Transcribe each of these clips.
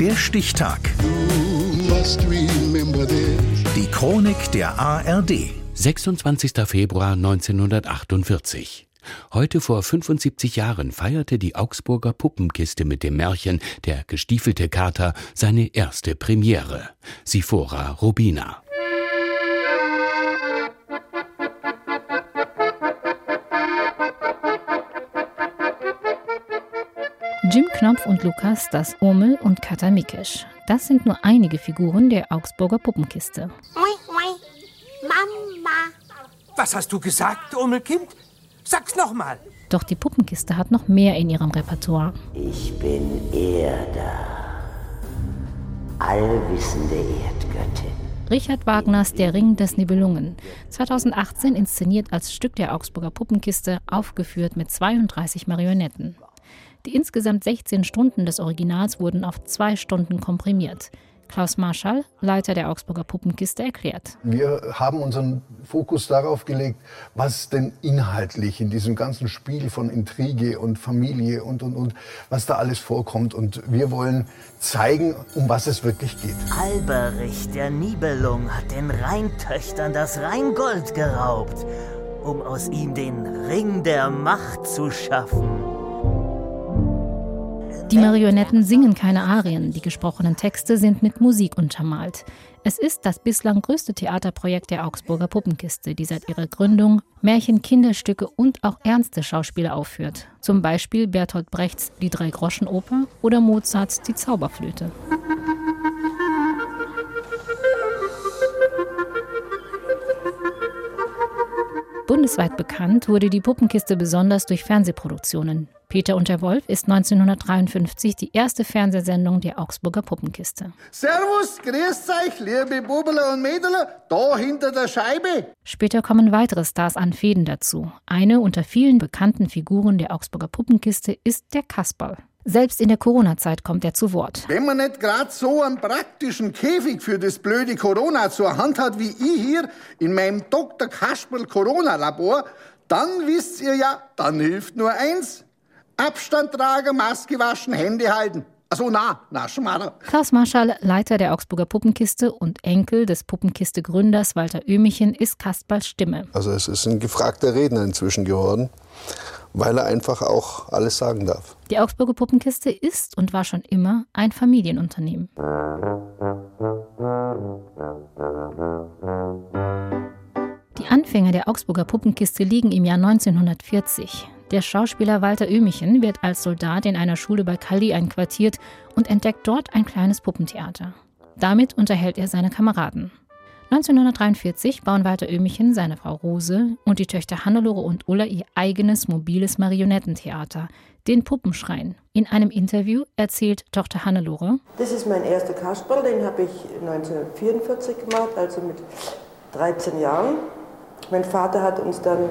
Der Stichtag. Die Chronik der ARD. 26. Februar 1948. Heute vor 75 Jahren feierte die Augsburger Puppenkiste mit dem Märchen Der gestiefelte Kater seine erste Premiere. Sifora Rubina. Knopf und Lukas, das Urmel und Kata Mikesch. Das sind nur einige Figuren der Augsburger Puppenkiste. Mama. Was hast du gesagt, Urmelkind? Sag's nochmal. Doch die Puppenkiste hat noch mehr in ihrem Repertoire. Ich bin Erda, allwissende Erdgöttin. Richard Wagners Der Ring des Nibelungen. 2018 inszeniert als Stück der Augsburger Puppenkiste, aufgeführt mit 32 Marionetten. Die insgesamt 16 Stunden des Originals wurden auf zwei Stunden komprimiert. Klaus Marschall, Leiter der Augsburger Puppenkiste, erklärt. Wir haben unseren Fokus darauf gelegt, was denn inhaltlich in diesem ganzen Spiel von Intrige und Familie und, und, und, was da alles vorkommt. Und wir wollen zeigen, um was es wirklich geht. Alberich der Nibelung hat den Rheintöchtern das Rheingold geraubt, um aus ihm den Ring der Macht zu schaffen. Die Marionetten singen keine Arien, die gesprochenen Texte sind mit Musik untermalt. Es ist das bislang größte Theaterprojekt der Augsburger Puppenkiste, die seit ihrer Gründung Märchen, Kinderstücke und auch ernste Schauspiele aufführt. Zum Beispiel Bertolt Brechts Die Drei-Groschen-Oper oder Mozarts Die Zauberflöte. Bundesweit bekannt wurde die Puppenkiste besonders durch Fernsehproduktionen. Peter und der Wolf ist 1953 die erste Fernsehsendung der Augsburger Puppenkiste. Servus, grüßt euch, liebe Bubbeler und Mädeler, da hinter der Scheibe. Später kommen weitere Stars an Fäden dazu. Eine unter vielen bekannten Figuren der Augsburger Puppenkiste ist der Kasperl. Selbst in der Corona-Zeit kommt er zu Wort. Wenn man nicht gerade so einen praktischen Käfig für das blöde Corona zur Hand hat wie ich hier in meinem Dr. Kasperl Corona-Labor, dann wisst ihr ja, dann hilft nur eins, Abstand tragen, Maske waschen, Hände halten. Also na, na, Schmarrer. Klaus Marschall, Leiter der Augsburger Puppenkiste und Enkel des Puppenkiste-Gründers Walter Ömichen, ist Kasperls Stimme. Also es ist ein gefragter Redner inzwischen geworden, weil er einfach auch alles sagen darf. Die Augsburger Puppenkiste ist und war schon immer ein Familienunternehmen. Die Anfänge der Augsburger Puppenkiste liegen im Jahr 1940. Der Schauspieler Walter Ömichen wird als Soldat in einer Schule bei Calais einquartiert und entdeckt dort ein kleines Puppentheater. Damit unterhält er seine Kameraden. 1943 bauen Walter Ömichen, seine Frau Rose und die Töchter Hannelore und Ulla ihr eigenes mobiles Marionettentheater, den Puppenschrein. In einem Interview erzählt Tochter Hannelore: Das ist mein erster Kasperl, den habe ich 1944 gemacht, also mit 13 Jahren. Mein Vater hat uns dann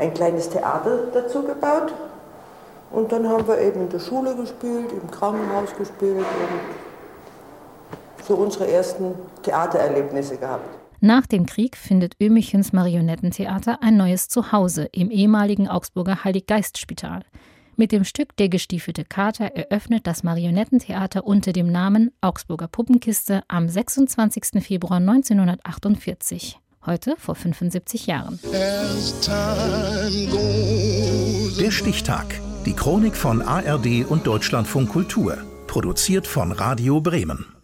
ein kleines Theater dazu gebaut. Und dann haben wir eben in der Schule gespielt, im Krankenhaus gespielt und so unsere ersten Theatererlebnisse gehabt. Nach dem Krieg findet Ömichens Marionettentheater ein neues Zuhause im ehemaligen Augsburger Heiliggeistspital. Mit dem Stück Der gestiefelte Kater eröffnet das Marionettentheater unter dem Namen Augsburger Puppenkiste am 26. Februar 1948 heute vor 75 Jahren. Der Stichtag. Die Chronik von ARD und Deutschlandfunk Kultur. Produziert von Radio Bremen.